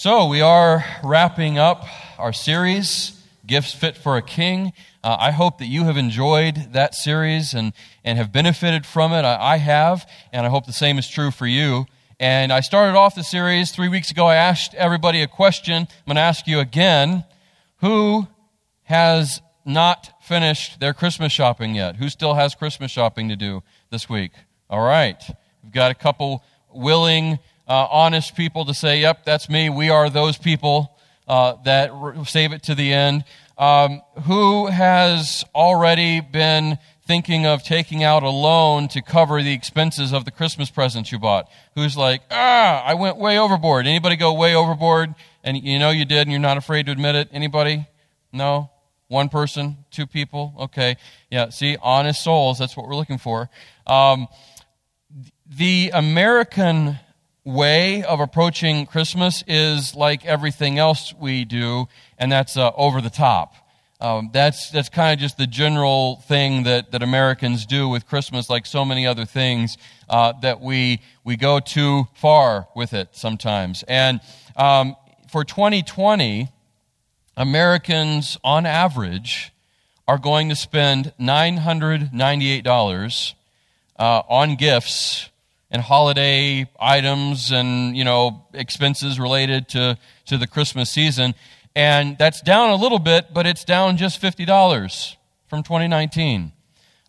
So, we are wrapping up our series, Gifts Fit for a King. Uh, I hope that you have enjoyed that series and, and have benefited from it. I, I have, and I hope the same is true for you. And I started off the series three weeks ago. I asked everybody a question. I'm going to ask you again who has not finished their Christmas shopping yet? Who still has Christmas shopping to do this week? All right. We've got a couple willing uh, honest people to say, yep, that's me. We are those people uh, that save it to the end. Um, who has already been thinking of taking out a loan to cover the expenses of the Christmas presents you bought? Who's like, ah, I went way overboard. Anybody go way overboard? And you know you did and you're not afraid to admit it? Anybody? No? One person? Two people? Okay. Yeah, see, honest souls, that's what we're looking for. Um, the American way of approaching Christmas is like everything else we do, and that's uh, over the top. Um, that's that's kind of just the general thing that, that Americans do with Christmas, like so many other things, uh, that we we go too far with it sometimes. And um, for 2020, Americans on average are going to spend $998 uh, on gifts and holiday items and you know expenses related to to the Christmas season, and that's down a little bit, but it's down just fifty dollars from 2019.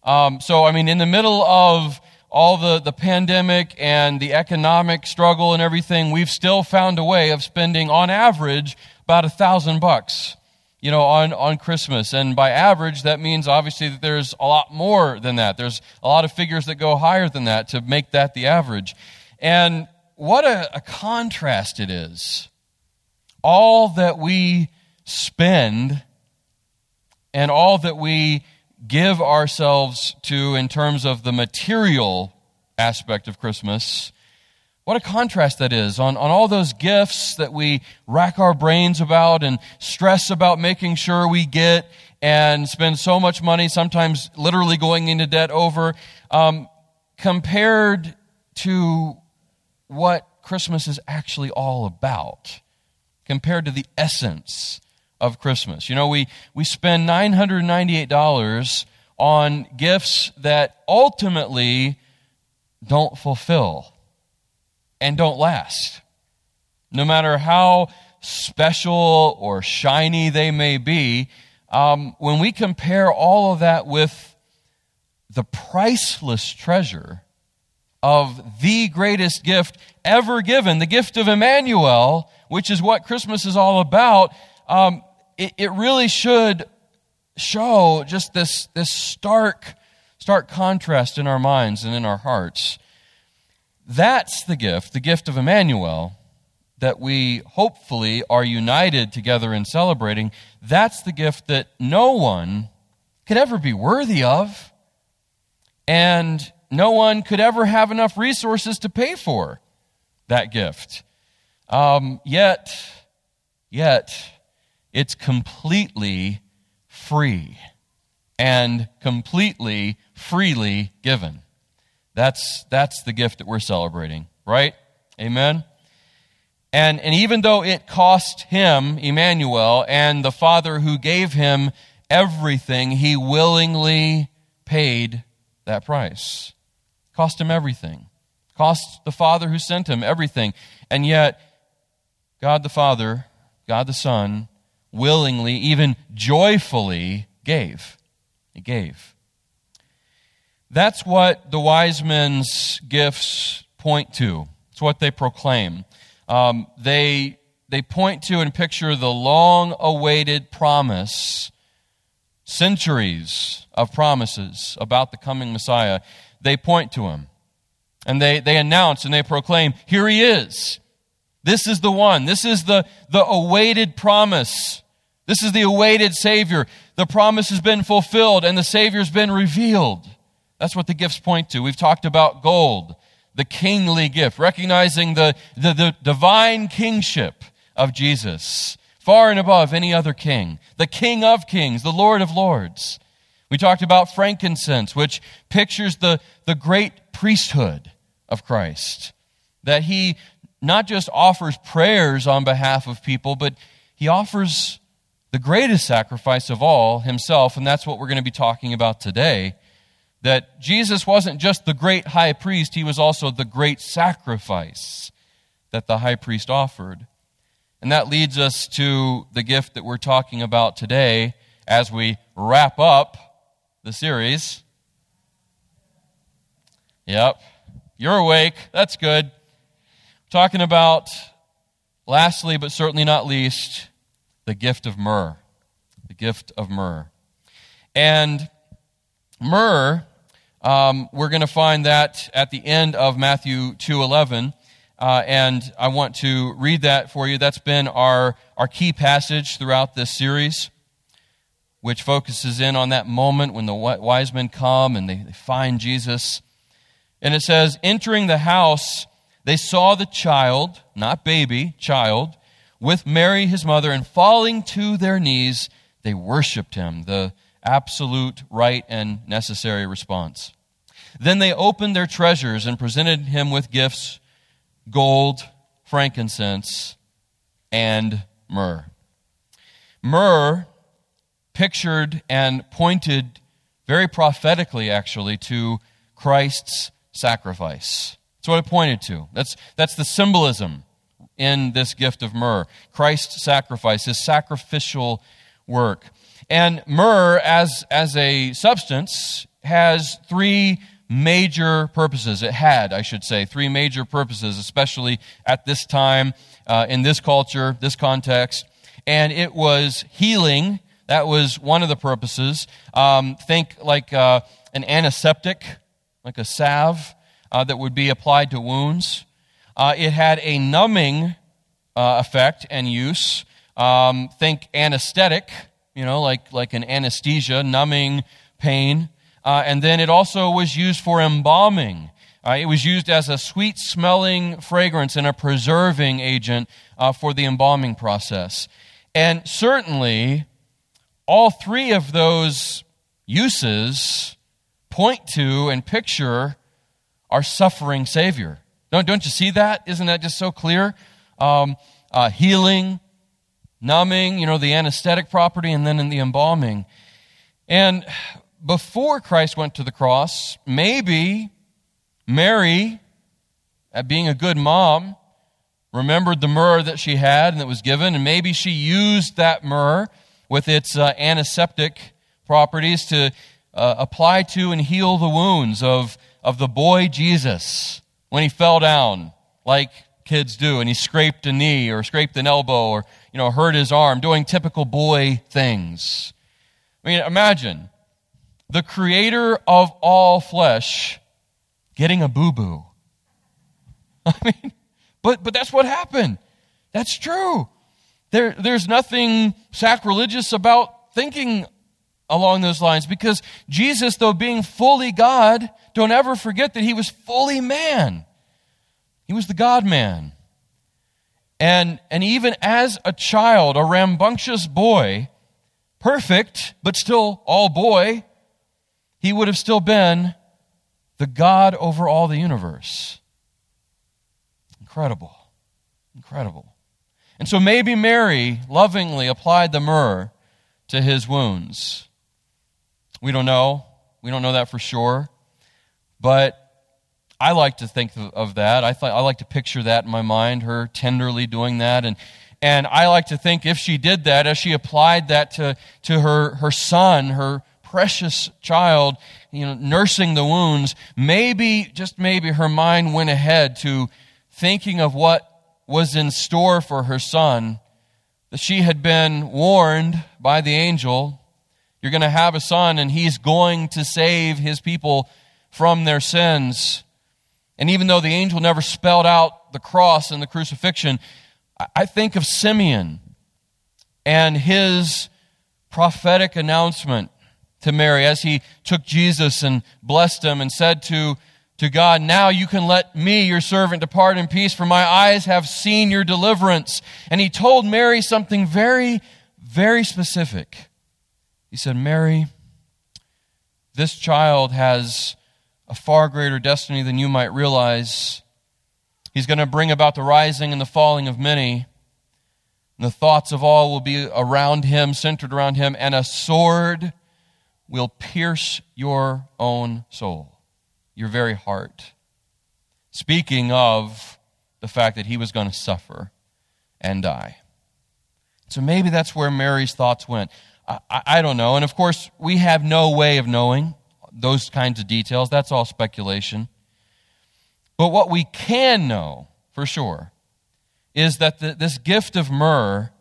Um, so I mean, in the middle of all the, the pandemic and the economic struggle and everything, we've still found a way of spending on average about a thousand bucks you know, on, on Christmas. And by average, that means obviously that there's a lot more than that. There's a lot of figures that go higher than that to make that the average. And what a, a contrast it is. All that we spend and all that we give ourselves to in terms of the material aspect of Christmas what a contrast that is on, on all those gifts that we rack our brains about and stress about making sure we get and spend so much money, sometimes literally going into debt over, um, compared to what Christmas is actually all about, compared to the essence of Christmas. You know, we, we spend $998 on gifts that ultimately don't fulfill and don't last. No matter how special or shiny they may be, um, when we compare all of that with the priceless treasure of the greatest gift ever given, the gift of Emmanuel, which is what Christmas is all about, um, it, it really should show just this, this stark, stark contrast in our minds and in our hearts. That's the gift, the gift of Emmanuel, that we hopefully are united together in celebrating. That's the gift that no one could ever be worthy of, and no one could ever have enough resources to pay for that gift. Um, yet, yet, it's completely free and completely freely given. That's, that's the gift that we're celebrating, right? Amen? And, and even though it cost him, Emmanuel, and the Father who gave him everything, he willingly paid that price. Cost him everything. Cost the Father who sent him everything. And yet, God the Father, God the Son, willingly, even joyfully gave. He gave. That's what the wise men's gifts point to. It's what they proclaim. Um, they, they point to and picture the long awaited promise, centuries of promises about the coming Messiah. They point to him. And they, they announce and they proclaim, Here he is. This is the one. This is the, the awaited promise. This is the awaited Savior. The promise has been fulfilled and the Savior's been revealed. That's what the gifts point to. We've talked about gold, the kingly gift, recognizing the, the, the divine kingship of Jesus, far and above any other king, the King of kings, the Lord of lords. We talked about frankincense, which pictures the, the great priesthood of Christ, that he not just offers prayers on behalf of people, but he offers the greatest sacrifice of all himself, and that's what we're going to be talking about today. That Jesus wasn't just the great high priest, he was also the great sacrifice that the high priest offered. And that leads us to the gift that we're talking about today as we wrap up the series. Yep, you're awake. That's good. Talking about, lastly, but certainly not least, the gift of myrrh. The gift of myrrh. And myrrh, um, we're going to find that at the end of Matthew 2.11. Uh, and I want to read that for you. That's been our, our key passage throughout this series, which focuses in on that moment when the wise men come and they, they find Jesus. And it says, entering the house, they saw the child, not baby, child, with Mary his mother, and falling to their knees, they worshiped him, the absolute right and necessary response. Then they opened their treasures and presented him with gifts gold, frankincense, and myrrh. Myrrh pictured and pointed very prophetically, actually, to Christ's sacrifice. That's what it pointed to. That's, that's the symbolism in this gift of myrrh. Christ's sacrifice, his sacrificial work. And myrrh, as, as a substance, has three major purposes. It had, I should say, three major purposes, especially at this time, uh, in this culture, this context. And it was healing. That was one of the purposes. Um, think like uh, an antiseptic, like a salve uh, that would be applied to wounds. Uh, it had a numbing uh, effect and use. Um, think anesthetic, you know, like, like an anesthesia, numbing pain. Uh, and then it also was used for embalming. Uh, it was used as a sweet smelling fragrance and a preserving agent uh, for the embalming process. And certainly, all three of those uses point to and picture our suffering Savior. Don't, don't you see that? Isn't that just so clear? Um, uh, healing, numbing, you know, the anesthetic property, and then in the embalming. And before Christ went to the cross, maybe Mary, at being a good mom, remembered the myrrh that she had and that was given, and maybe she used that myrrh with its uh, antiseptic properties to uh, apply to and heal the wounds of, of the boy Jesus when he fell down, like kids do, and he scraped a knee or scraped an elbow or you know hurt his arm, doing typical boy things. I mean, imagine the creator of all flesh getting a boo boo. I mean, but, but that's what happened. That's true. There, there's nothing sacrilegious about thinking along those lines because Jesus, though being fully God, don't ever forget that he was fully man. He was the God man. And, and even as a child, a rambunctious boy, perfect, but still all boy, he would have still been the God over all the universe. Incredible. Incredible. And so maybe Mary lovingly applied the myrrh to his wounds. We don't know. We don't know that for sure. But I like to think of that. I, th- I like to picture that in my mind, her tenderly doing that. And, and I like to think if she did that, as she applied that to, to her, her son, her, precious child, you know, nursing the wounds, maybe, just maybe, her mind went ahead to thinking of what was in store for her son, that she had been warned by the angel, you're going to have a son and he's going to save his people from their sins. And even though the angel never spelled out the cross and the crucifixion, I think of Simeon and his prophetic announcement to Mary as he took Jesus and blessed him and said to, to God, Now you can let me, your servant, depart in peace, for my eyes have seen your deliverance. And he told Mary something very, very specific. He said, Mary, this child has a far greater destiny than you might realize. He's going to bring about the rising and the falling of many. And the thoughts of all will be around him, centered around him, and a sword will pierce your own soul, your very heart. Speaking of the fact that he was going to suffer and die. So maybe that's where Mary's thoughts went. I, I, I, don't know. And of course, we have no way of knowing those kinds of details. That's all speculation. But what we can know for sure is that the, this gift of myrrh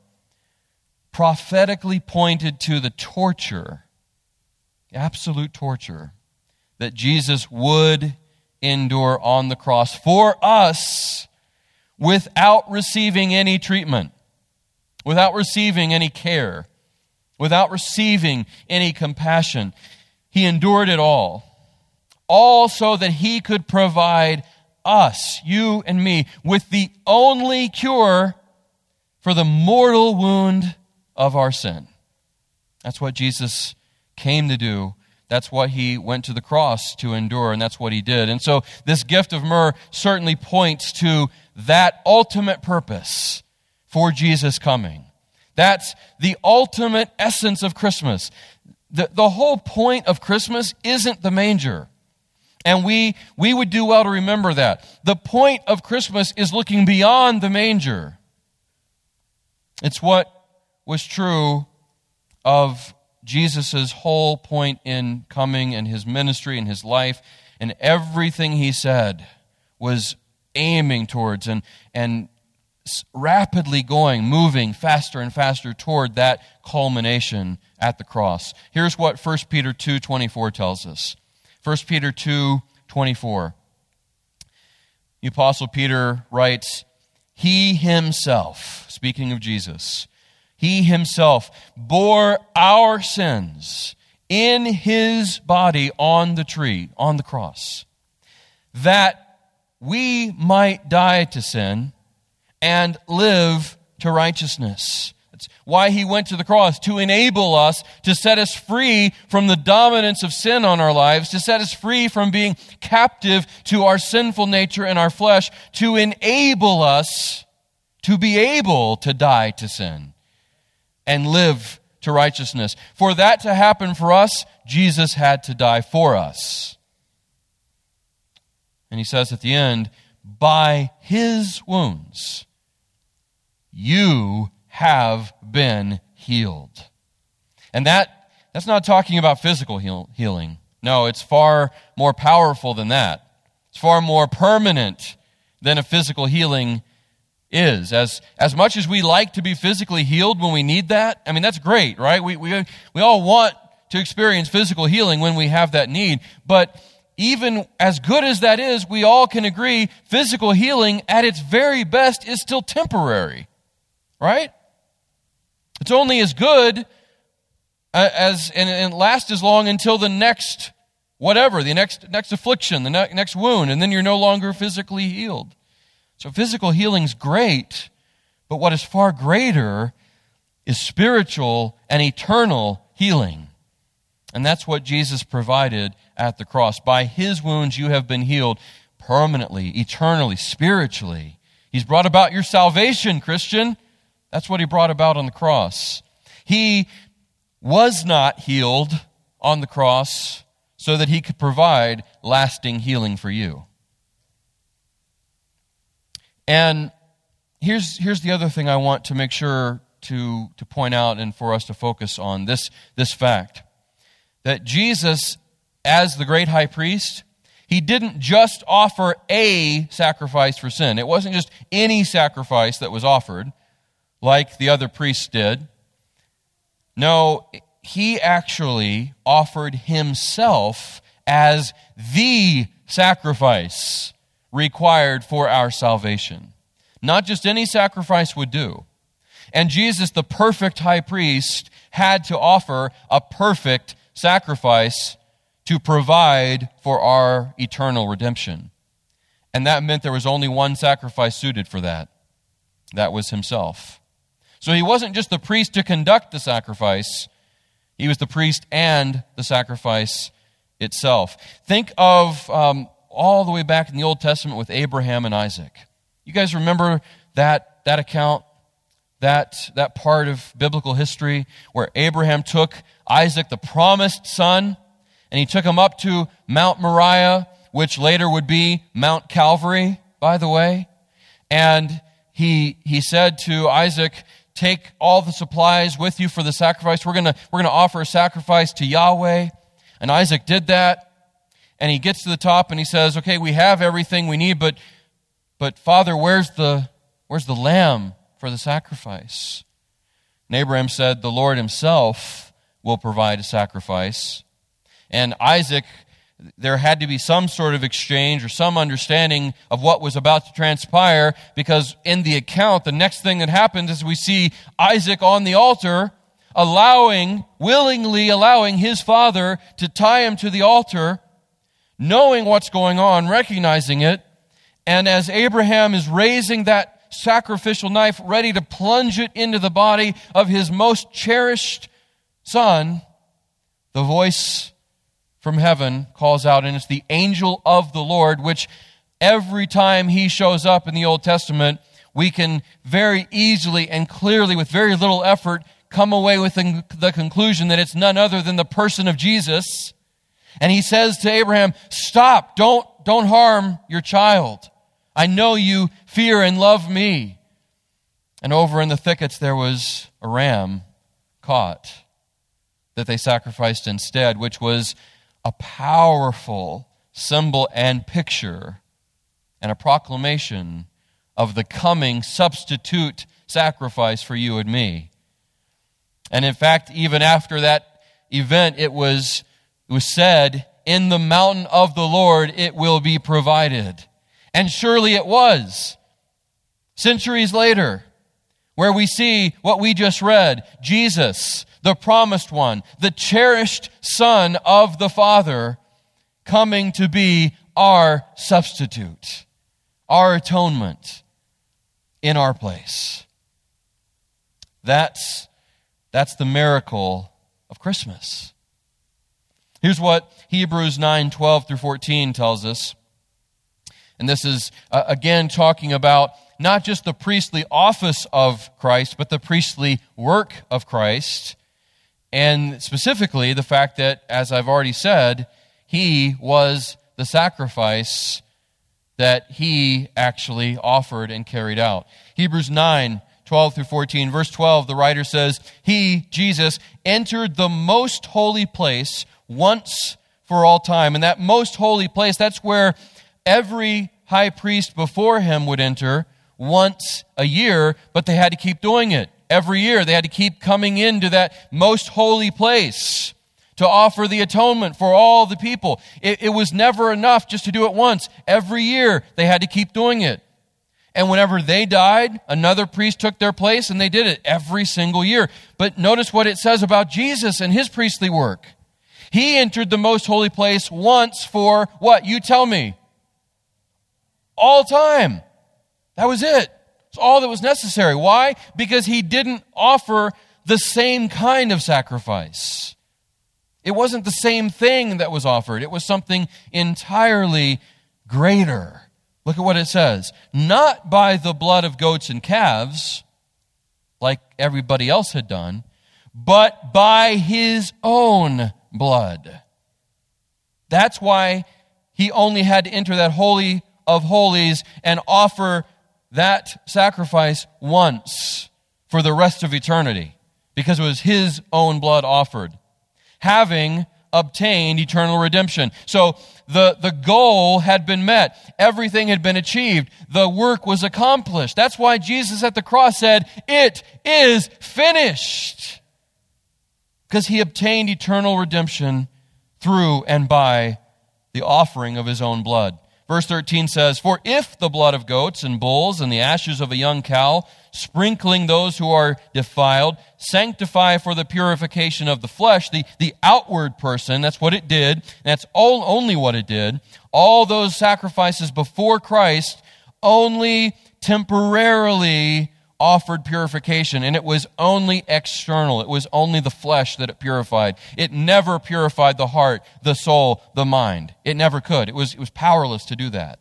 prophetically pointed to the torture, absolute torture, that Jesus would endure on the cross for us without receiving any treatment, without receiving any care, without receiving any compassion. He endured it all, all so that he could provide us, you and me, with the only cure for the mortal wound of our sin. That's what Jesus came to do. That's what he went to the cross to endure, and that's what he did. And so, this gift of myrrh certainly points to that ultimate purpose for Jesus coming. That's the ultimate essence of Christmas. The, the whole point of Christmas isn't the manger. And we, we would do well to remember that. The point of Christmas is looking beyond the manger. It's what was true of Jesus' whole point in coming and his ministry and his life. And everything he said was aiming towards and, and rapidly going, moving faster and faster toward that culmination at the cross. Here's what 1 Peter 2:24 tells us. 1 Peter 2:24. The Apostle Peter writes, He himself, speaking of Jesus, He himself bore our sins in His body on the tree, on the cross, that we might die to sin and live to righteousness. That's why he went to the cross, to enable us, to set us free from the dominance of sin on our lives, to set us free from being captive to our sinful nature and our flesh, to enable us to be able to die to sin and live to righteousness. For that to happen for us, Jesus had to die for us. And he says at the end, by his wounds, you have been healed. And that, that's not talking about physical heal, healing. No, it's far more powerful than that. It's far more permanent than a physical healing is. As, as much as we like to be physically healed when we need that, I mean, that's great, right? We, we, we all want to experience physical healing when we have that need. But even as good as that is, we all can agree physical healing at its very best is still temporary, right? It's only as good uh, as and, and last as long until the next whatever, the next next affliction, the ne- next wound, and then you're no longer physically healed. So physical healing's great, but what is far greater is spiritual and eternal healing. And that's what Jesus provided at the cross. By his wounds you have been healed permanently, eternally, spiritually. He's brought about your salvation, Christian. That's what he brought about on the cross. He was not healed on the cross so that he could provide lasting healing for you. And here's, here's the other thing I want to make sure to, to point out and for us to focus on this, this fact that Jesus, as the great high priest, he didn't just offer a sacrifice for sin. It wasn't just any sacrifice that was offered like the other priests did. No, he actually offered himself as the sacrifice required for our salvation. Not just any sacrifice would do. And Jesus, the perfect high priest, had to offer a perfect sacrifice to provide for our eternal redemption. And that meant there was only one sacrifice suited for that. That was himself. So he wasn't just the priest to conduct the sacrifice, he was the priest and the sacrifice itself. Think of um, all the way back in the Old Testament with Abraham and Isaac. You guys remember that, that account, that, that part of biblical history where Abraham took Isaac, the promised son, and he took him up to Mount Moriah, which later would be Mount Calvary, by the way. And he, he said to Isaac, take all the supplies with you for the sacrifice. We're gonna, we're gonna offer a sacrifice to Yahweh. And Isaac did that. And he gets to the top and he says, okay, we have everything we need, but, but Father, where's the, where's the lamb for the sacrifice? And Abraham said, the Lord himself will provide a sacrifice. And Isaac, there had to be some sort of exchange or some understanding of what was about to transpire because in the account, the next thing that happens is we see Isaac on the altar allowing, willingly allowing his father to tie him to the altar, knowing what's going on, recognizing it. And as Abraham is raising that sacrificial knife, ready to plunge it into the body of his most cherished son, the voice from heaven calls out, and it's the angel of the Lord, which every time he shows up in the Old Testament, we can very easily and clearly, with very little effort, come away with the conclusion that it's none other than the person of Jesus. And he says to Abraham, Stop, don't, don't harm your child. I know you fear and love me. And over in the thickets there was a ram caught that they sacrificed instead, which was a powerful symbol and picture and a proclamation of the coming substitute sacrifice for you and me. And in fact, even after that event, it was, it was said, In the mountain of the Lord it will be provided. And surely it was. Centuries later, where we see what we just read Jesus, the promised one, the cherished Son of the Father, coming to be our substitute, our atonement in our place. That's, that's the miracle of Christmas. Here's what Hebrews 9 12 through 14 tells us. And this is, uh, again, talking about not just the priestly office of Christ, but the priestly work of Christ. And specifically, the fact that, as I've already said, he was the sacrifice that he actually offered and carried out. Hebrews 9, 12 through 14, verse 12, the writer says, He, Jesus, entered the most holy place once for all time. And that most holy place, that's where every high priest before him would enter once a year, but they had to keep doing it every year. They had to keep coming into that most holy place to offer the atonement for all the people. It, it, was never enough just to do it once. Every year they had to keep doing it. And whenever they died, another priest took their place and they did it every single year. But notice what it says about Jesus and his priestly work. He entered the most holy place once for what? You tell me. All time. That was it. All that was necessary. Why? Because he didn't offer the same kind of sacrifice. It wasn't the same thing that was offered, it was something entirely greater. Look at what it says. Not by the blood of goats and calves, like everybody else had done, but by his own blood. That's why he only had to enter that holy of holies and offer that sacrifice once for the rest of eternity because it was his own blood offered, having obtained eternal redemption. So the, the goal had been met. Everything had been achieved. The work was accomplished. That's why Jesus at the cross said, It is finished. Because he obtained eternal redemption through and by the offering of his own blood. Verse 13 says, For if the blood of goats and bulls and the ashes of a young cow, sprinkling those who are defiled, sanctify for the purification of the flesh, the, the outward person, that's what it did, that's all, only what it did, all those sacrifices before Christ only temporarily offered purification, and it was only external. It was only the flesh that it purified. It never purified the heart, the soul, the mind. It never could. It was, it was powerless to do that.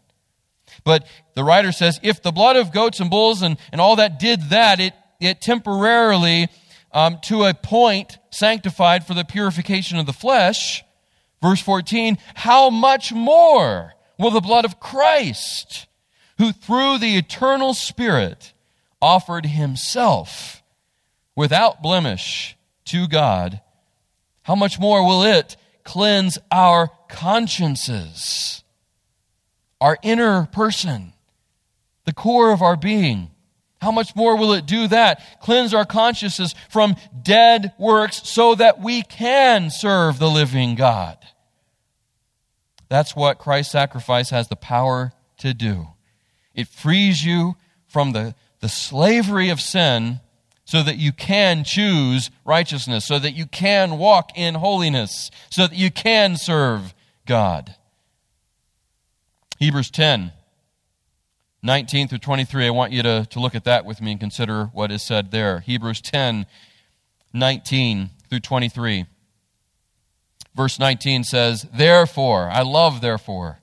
But the writer says, if the blood of goats and bulls and, and all that did that, it, it temporarily, um, to a point, sanctified for the purification of the flesh. Verse 14, how much more will the blood of Christ, who through the eternal Spirit offered himself without blemish to God, how much more will it cleanse our consciences, our inner person, the core of our being. How much more will it do that? Cleanse our consciences from dead works so that we can serve the living God. That's what Christ's sacrifice has the power to do. It frees you from the, the slavery of sin so that you can choose righteousness, so that you can walk in holiness, so that you can serve God. Hebrews 10, 19 through 23. I want you to, to look at that with me and consider what is said there. Hebrews 10, 19 through 23. Verse 19 says, Therefore, I love therefore.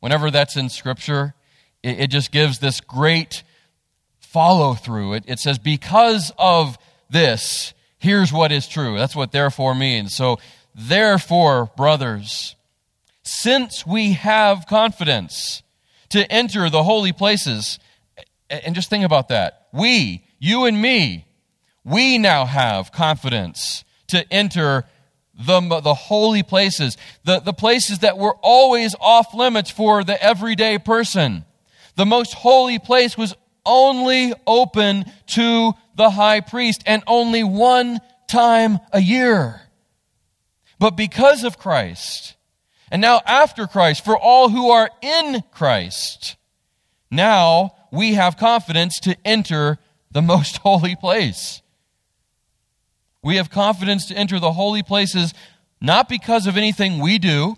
Whenever that's in Scripture, it, it just gives this great follow through. It, it says, because of this, here's what is true. That's what therefore means. So, therefore, brothers, since we have confidence to enter the holy places, and just think about that. We, you and me, we now have confidence to enter the, the holy places, the, the places that were always off limits for the everyday person. The most holy place was only open to the high priest and only one time a year. But because of Christ, and now after Christ, for all who are in Christ, now we have confidence to enter the most holy place. We have confidence to enter the holy places not because of anything we do,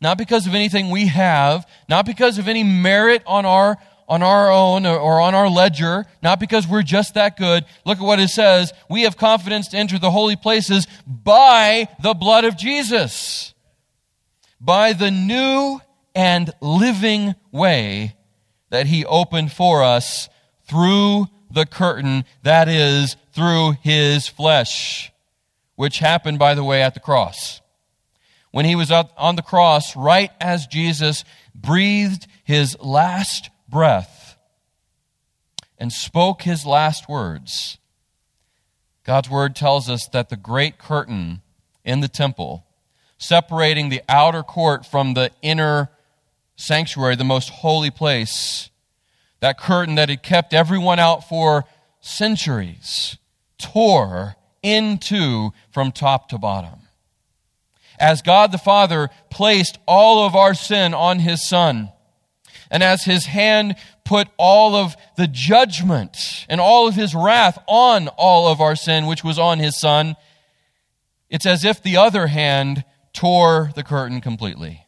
not because of anything we have, not because of any merit on our on our own or on our ledger, not because we're just that good. Look at what it says. We have confidence to enter the holy places by the blood of Jesus. By the new and living way that he opened for us through the curtain, that is, through his flesh, which happened, by the way, at the cross. When he was on the cross, right as Jesus breathed his last breath and spoke his last words, God's word tells us that the great curtain in the temple, separating the outer court from the inner sanctuary, the most holy place, that curtain that had kept everyone out for centuries, tore into from top to bottom. As God the Father placed all of our sin on his Son, and as his hand put all of the judgment and all of his wrath on all of our sin, which was on his son, it's as if the other hand tore the curtain completely.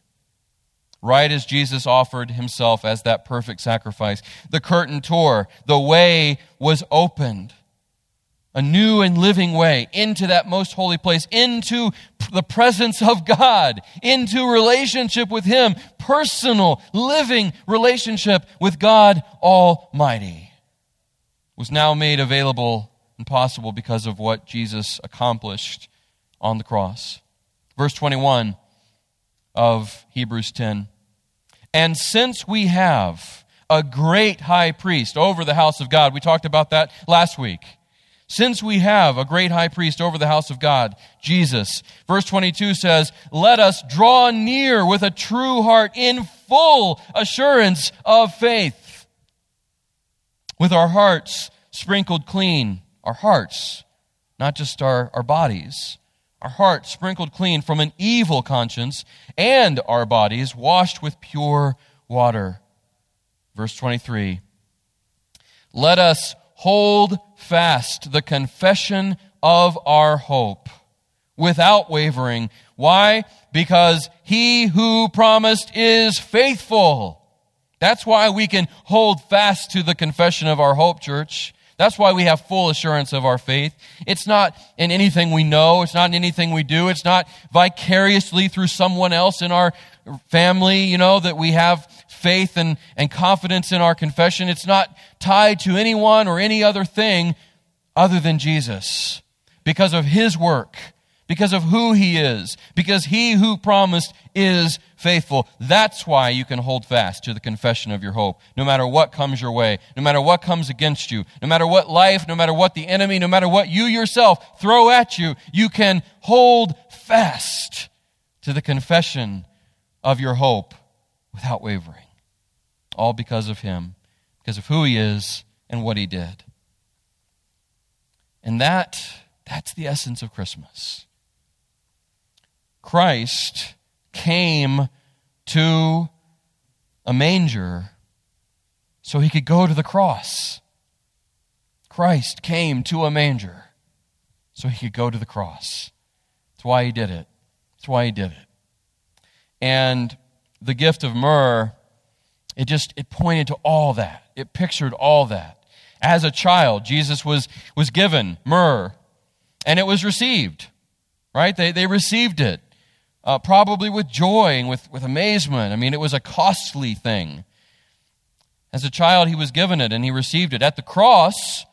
Right as Jesus offered himself as that perfect sacrifice, the curtain tore, the way was opened a new and living way into that most holy place, into the presence of God, into relationship with Him, personal, living relationship with God Almighty, was now made available and possible because of what Jesus accomplished on the cross. Verse 21 of Hebrews 10. And since we have a great high priest over the house of God, we talked about that last week since we have a great high priest over the house of God, Jesus. Verse 22 says, Let us draw near with a true heart in full assurance of faith. With our hearts sprinkled clean, our hearts, not just our, our bodies, our hearts sprinkled clean from an evil conscience, and our bodies washed with pure water. Verse 23 Let us hold fast the confession of our hope without wavering. Why? Because he who promised is faithful. That's why we can hold fast to the confession of our hope, church. That's why we have full assurance of our faith. It's not in anything we know. It's not in anything we do. It's not vicariously through someone else in our family, you know, that we have faith and, and confidence in our confession. It's not tied to anyone or any other thing other than Jesus because of his work, because of who he is, because he who promised is faithful. That's why you can hold fast to the confession of your hope, no matter what comes your way, no matter what comes against you, no matter what life, no matter what the enemy, no matter what you yourself throw at you, you can hold fast to the confession of your hope without wavering. All because of him, because of who he is and what he did. And that that's the essence of Christmas. Christ came to a manger so he could go to the cross. Christ came to a manger so he could go to the cross. That's why he did it. That's why he did it. And the gift of myrrh, it just it pointed to all that. It pictured all that. As a child, Jesus was, was given myrrh and it was received, right? They, they received it, uh, probably with joy and with, with amazement. I mean, it was a costly thing. As a child, he was given it and he received it. At the cross,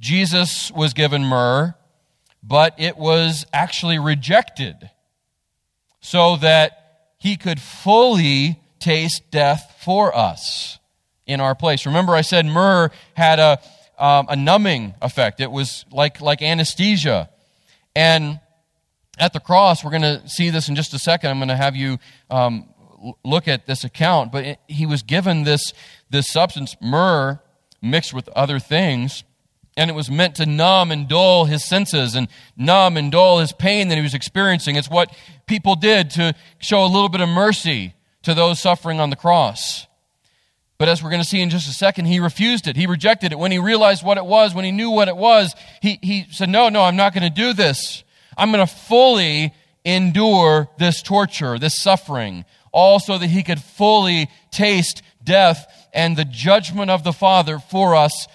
Jesus was given myrrh, but it was actually rejected so that he could fully taste death for us in our place. Remember, I said myrrh had a um, a numbing effect. It was like, like anesthesia. And at the cross, we're going to see this in just a second. I'm going to have you um, look at this account. But it, he was given this, this substance, myrrh, mixed with other things. And it was meant to numb and dull his senses and numb and dull his pain that he was experiencing. It's what people did to show a little bit of mercy to those suffering on the cross. But as we're going to see in just a second, he refused it. He rejected it. When he realized what it was, when he knew what it was, he, he said, No, no, I'm not going to do this. I'm going to fully endure this torture, this suffering, all so that he could fully taste death and the judgment of the Father for us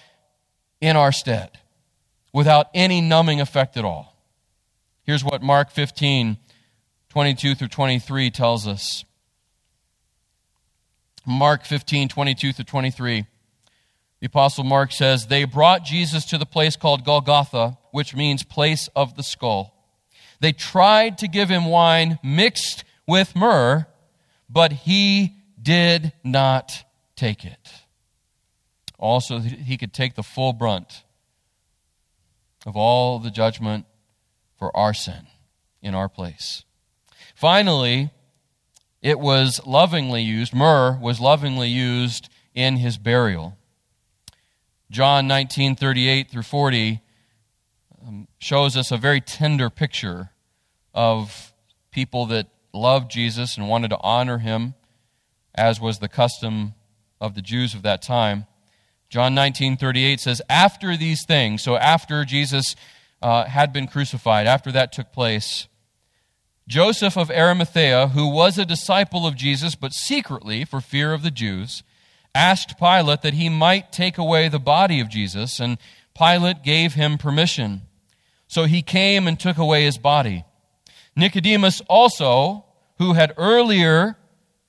in our stead without any numbing effect at all. Here's what Mark 15, 22 through 23 tells us. Mark 15, 22 through 23. The Apostle Mark says, They brought Jesus to the place called Golgotha, which means place of the skull. They tried to give him wine mixed with myrrh, but he did not take it. Also, he could take the full brunt of all the judgment for our sin in our place. Finally, it was lovingly used, myrrh was lovingly used in his burial. John 19, 38 through 40 um, shows us a very tender picture of people that loved Jesus and wanted to honor him, as was the custom of the Jews of that time. John 19, 38 says, After these things, so after Jesus uh, had been crucified, after that took place, Joseph of Arimathea, who was a disciple of Jesus, but secretly, for fear of the Jews, asked Pilate that he might take away the body of Jesus, and Pilate gave him permission. So he came and took away his body. Nicodemus also, who had earlier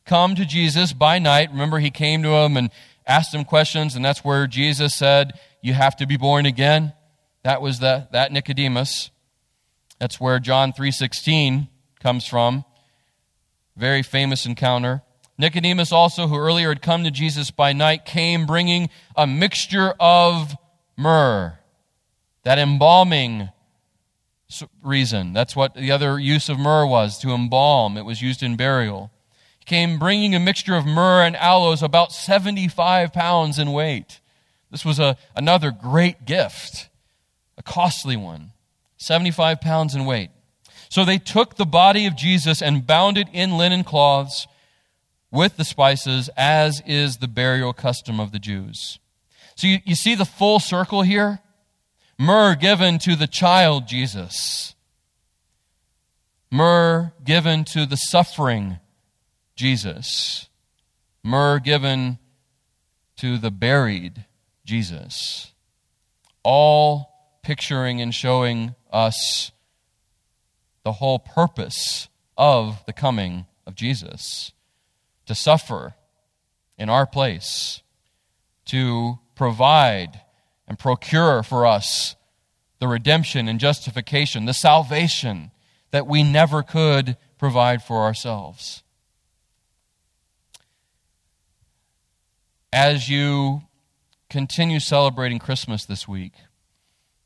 come to Jesus by night, remember he came to him and asked him questions, and that's where Jesus said, You have to be born again. That was the, that Nicodemus. That's where John 3:16 comes from. Very famous encounter. Nicodemus, also, who earlier had come to Jesus by night, came bringing a mixture of myrrh, that embalming reason. That's what the other use of myrrh was, to embalm. It was used in burial. He came bringing a mixture of myrrh and aloes, about 75 pounds in weight. This was a, another great gift, a costly one, 75 pounds in weight. So they took the body of Jesus and bound it in linen cloths with the spices, as is the burial custom of the Jews. So you, you see the full circle here? Myrrh given to the child Jesus. Myrrh given to the suffering Jesus. Myrrh given to the buried Jesus. All picturing and showing us the whole purpose of the coming of Jesus to suffer in our place to provide and procure for us the redemption and justification, the salvation that we never could provide for ourselves. As you continue celebrating Christmas this week,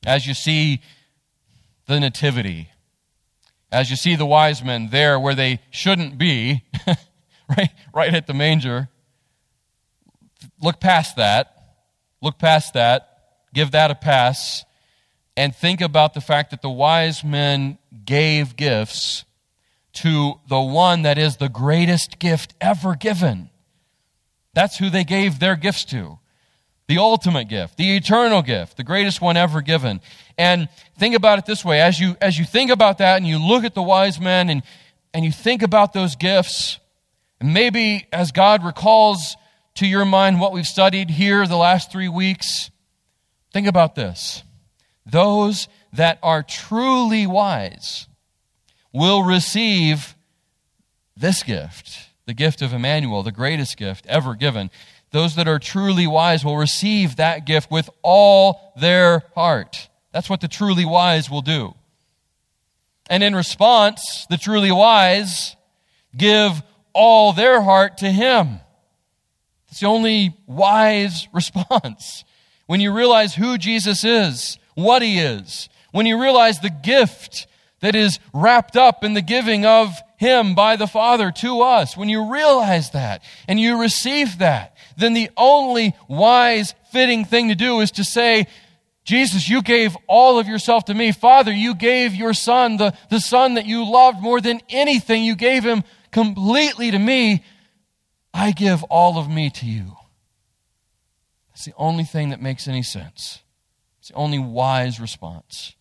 as you see the Nativity, as you see the wise men there where they shouldn't be, right, right at the manger, look past that. Look past that. Give that a pass. And think about the fact that the wise men gave gifts to the one that is the greatest gift ever given. That's who they gave their gifts to. The ultimate gift, the eternal gift, the greatest one ever given. And think about it this way as you, as you think about that and you look at the wise men and, and you think about those gifts, and maybe as God recalls to your mind what we've studied here the last three weeks, think about this. Those that are truly wise will receive this gift, the gift of Emmanuel, the greatest gift ever given. Those that are truly wise will receive that gift with all their heart. That's what the truly wise will do. And in response, the truly wise give all their heart to Him. It's the only wise response. When you realize who Jesus is, what He is, when you realize the gift that is wrapped up in the giving of Him by the Father to us, when you realize that and you receive that, then the only wise, fitting thing to do is to say, Jesus, you gave all of yourself to me. Father, you gave your son, the, the son that you loved more than anything. You gave him completely to me. I give all of me to you. It's the only thing that makes any sense. It's the only wise response.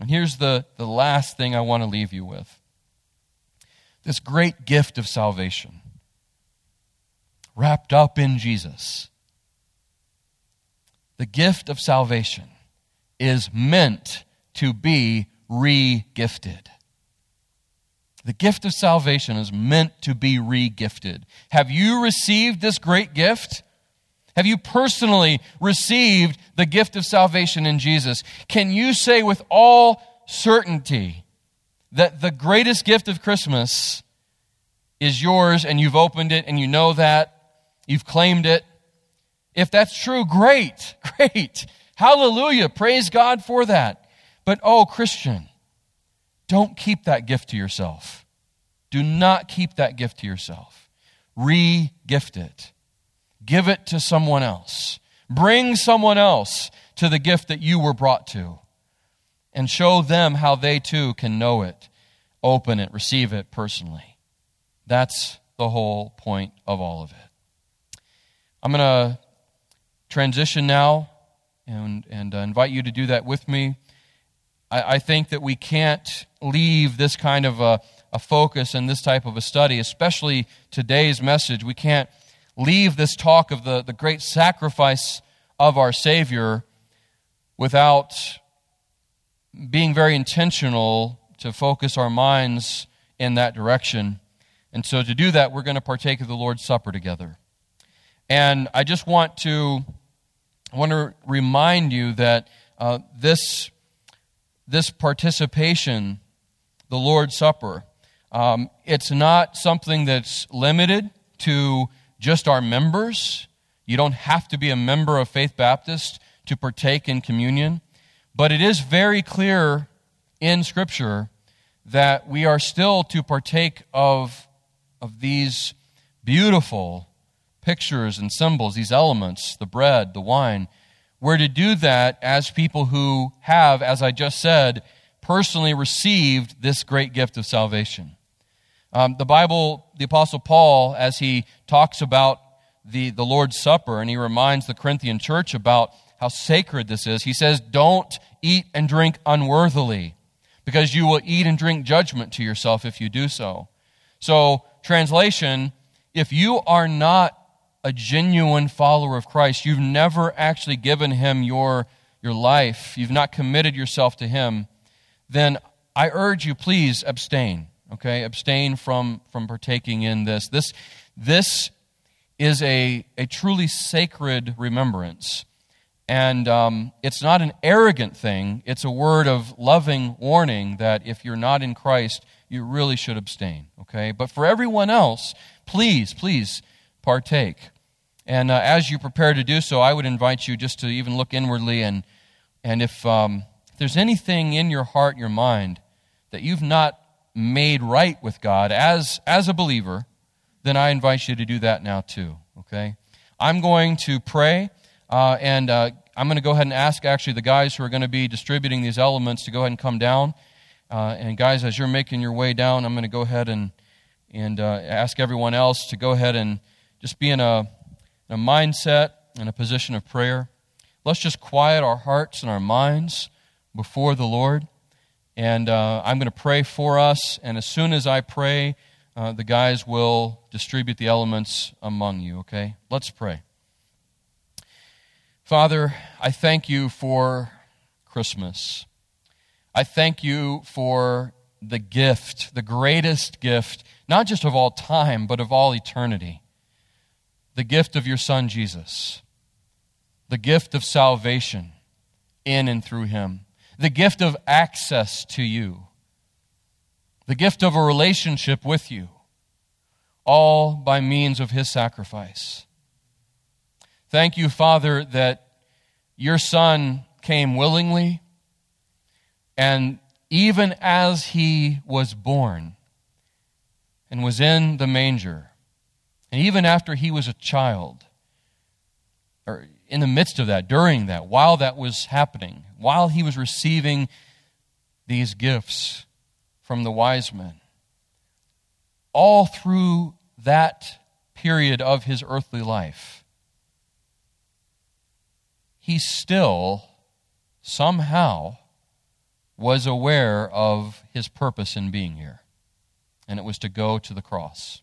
And here's the, the last thing I want to leave you with this great gift of salvation wrapped up in Jesus. The gift of salvation is meant to be re gifted. The gift of salvation is meant to be re gifted. Have you received this great gift? Have you personally received the gift of salvation in Jesus? Can you say with all certainty that the greatest gift of Christmas is yours and you've opened it and you know that? You've claimed it. If that's true, great, great. Hallelujah. Praise God for that. But oh, Christian, don't keep that gift to yourself. Do not keep that gift to yourself. Re gift it. Give it to someone else. Bring someone else to the gift that you were brought to. And show them how they too can know it, open it, receive it personally. That's the whole point of all of it. I'm going to transition now and, and uh, invite you to do that with me. I, I, think that we can't leave this kind of a, a focus and this type of a study, especially today's message. We can't leave this talk of the, the great sacrifice of our Savior without being very intentional to focus our minds in that direction. And so, to do that, we're going to partake of the Lord's Supper together. And I just want to, I want to remind you that uh, this, this participation, the Lord's Supper, um, it's not something that's limited to just our members. You don't have to be a member of Faith Baptist to partake in communion. But it is very clear in Scripture that we are still to partake of, of these beautiful pictures and symbols, these elements, the bread, the wine. We're to do that as people who have, as I just said, personally received this great gift of salvation. Um, the Bible, the Apostle Paul, as he talks about the, the Lord's Supper and he reminds the Corinthian church about how sacred this is, he says, Don't eat and drink unworthily, because you will eat and drink judgment to yourself if you do so. So, translation, if you are not a genuine follower of Christ, you've never actually given him your, your life, you've not committed yourself to him, then I urge you, please abstain. Okay, abstain from from partaking in this. This this is a, a truly sacred remembrance. And um, it's not an arrogant thing, it's a word of loving warning that if you're not in Christ, you really should abstain, okay? But for everyone else, please, please partake. And uh, as you prepare to do so, I would invite you just to even look inwardly and, and if, um, if there's anything in your heart, your mind, that you've not made right with God as, as a believer, then I invite you to do that now too, okay? I'm going to pray, uh, and uh, I'm going to go ahead and ask actually the guys who are going to be distributing these elements to go ahead and come down. Uh, and guys, as you're making your way down, I'm going to go ahead and, and uh, ask everyone else to go ahead and just be in a, in a mindset, in a position of prayer. Let's just quiet our hearts and our minds before the Lord. And uh, I'm going to pray for us. And as soon as I pray, uh, the guys will distribute the elements among you, okay? Let's pray. Father, I thank you for Christmas. I thank you for the gift, the greatest gift, not just of all time, but of all eternity. The gift of your Son, Jesus. The gift of salvation in and through him. The gift of access to you the gift of a relationship with you, all by means of his sacrifice. Thank you, Father, that your Son came willingly, and even as he was born and was in the manger, and even after he was a child, or in the midst of that, during that, while that was happening, while he was receiving these gifts, from the wise men. All through that period of his earthly life, he still somehow was aware of his purpose in being here, and it was to go to the cross.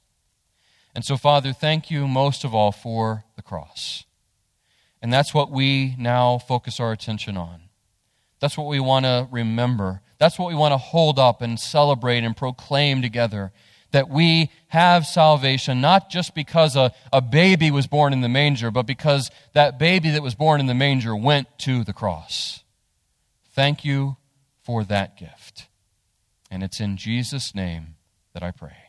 And so, Father, thank you most of all for the cross. And that's what we now focus our attention on. That's what we want to remember. That's what we want to hold up and celebrate and proclaim together. That we have salvation, not just because a, a baby was born in the manger, but because that baby that was born in the manger went to the cross. Thank you for that gift. And it's in Jesus' name that I pray.